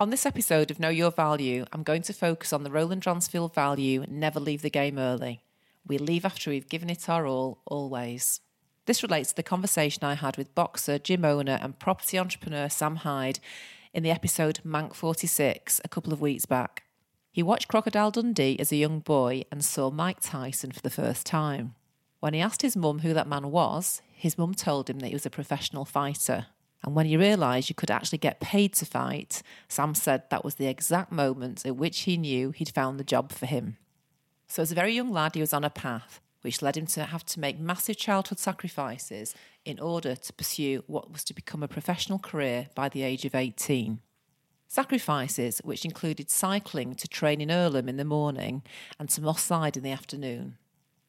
On this episode of Know Your Value, I'm going to focus on the Roland Dransfield value never leave the game early. We leave after we've given it our all, always. This relates to the conversation I had with boxer, gym owner, and property entrepreneur Sam Hyde in the episode Mank 46 a couple of weeks back. He watched Crocodile Dundee as a young boy and saw Mike Tyson for the first time. When he asked his mum who that man was, his mum told him that he was a professional fighter. And when he realised you could actually get paid to fight, Sam said that was the exact moment at which he knew he'd found the job for him. So, as a very young lad, he was on a path which led him to have to make massive childhood sacrifices in order to pursue what was to become a professional career by the age of 18. Sacrifices which included cycling to train in Earlham in the morning and to Moss Side in the afternoon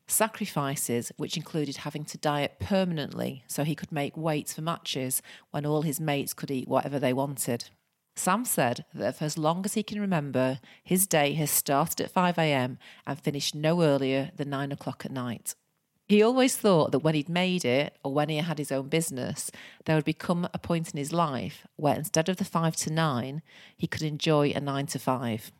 sacrifices which included having to diet permanently so he could make weights for matches when all his mates could eat whatever they wanted. Sam said that for as long as he can remember, his day has started at 5am and finished no earlier than 9 o'clock at night. He always thought that when he'd made it, or when he had his own business, there would become a point in his life where instead of the 5 to 9, he could enjoy a 9 to 5.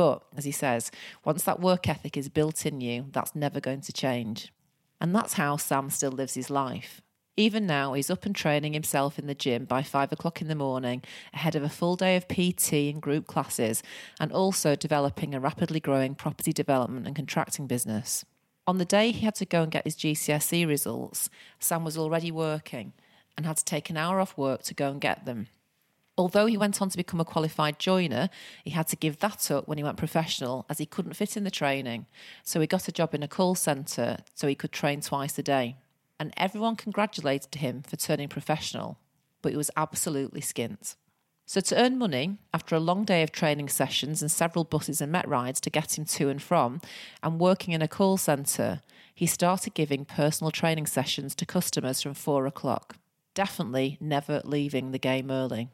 But as he says, once that work ethic is built in you, that's never going to change. And that's how Sam still lives his life. Even now, he's up and training himself in the gym by five o'clock in the morning, ahead of a full day of PT and group classes, and also developing a rapidly growing property development and contracting business. On the day he had to go and get his GCSE results, Sam was already working and had to take an hour off work to go and get them. Although he went on to become a qualified joiner, he had to give that up when he went professional as he couldn't fit in the training. So he got a job in a call centre so he could train twice a day. And everyone congratulated him for turning professional, but he was absolutely skint. So, to earn money, after a long day of training sessions and several buses and met rides to get him to and from, and working in a call centre, he started giving personal training sessions to customers from four o'clock. Definitely never leaving the game early.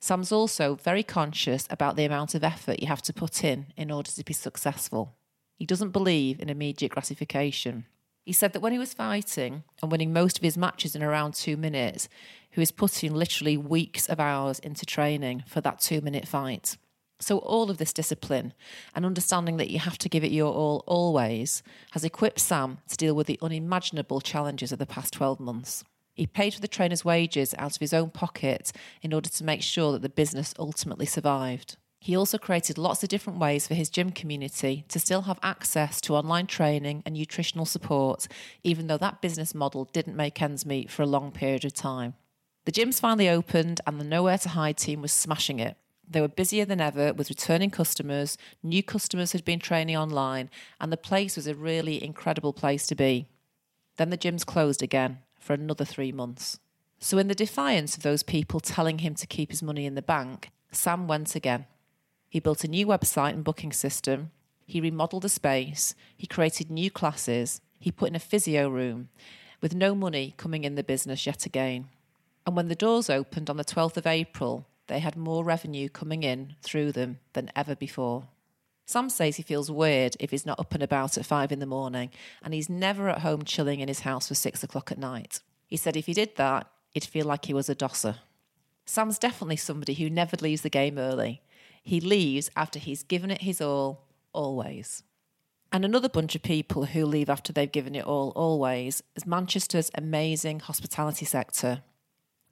Sam's also very conscious about the amount of effort you have to put in in order to be successful. He doesn't believe in immediate gratification. He said that when he was fighting and winning most of his matches in around two minutes, he was putting literally weeks of hours into training for that two minute fight. So, all of this discipline and understanding that you have to give it your all always has equipped Sam to deal with the unimaginable challenges of the past 12 months. He paid for the trainer's wages out of his own pocket in order to make sure that the business ultimately survived. He also created lots of different ways for his gym community to still have access to online training and nutritional support, even though that business model didn't make ends meet for a long period of time. The gyms finally opened, and the Nowhere to Hide team was smashing it. They were busier than ever with returning customers, new customers had been training online, and the place was a really incredible place to be. Then the gyms closed again, for another three months. So, in the defiance of those people telling him to keep his money in the bank, Sam went again. He built a new website and booking system. He remodeled the space. He created new classes. He put in a physio room with no money coming in the business yet again. And when the doors opened on the 12th of April, they had more revenue coming in through them than ever before. Sam says he feels weird if he's not up and about at five in the morning, and he's never at home chilling in his house for six o'clock at night. He said if he did that, he'd feel like he was a dosser. Sam's definitely somebody who never leaves the game early. He leaves after he's given it his all, always. And another bunch of people who leave after they've given it all, always, is Manchester's amazing hospitality sector.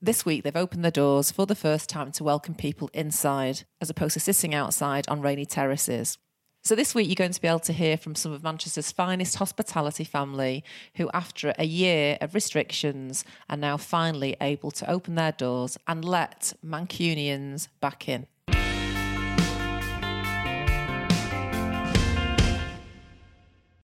This week, they've opened their doors for the first time to welcome people inside, as opposed to sitting outside on rainy terraces. So, this week, you're going to be able to hear from some of Manchester's finest hospitality family who, after a year of restrictions, are now finally able to open their doors and let Mancunians back in.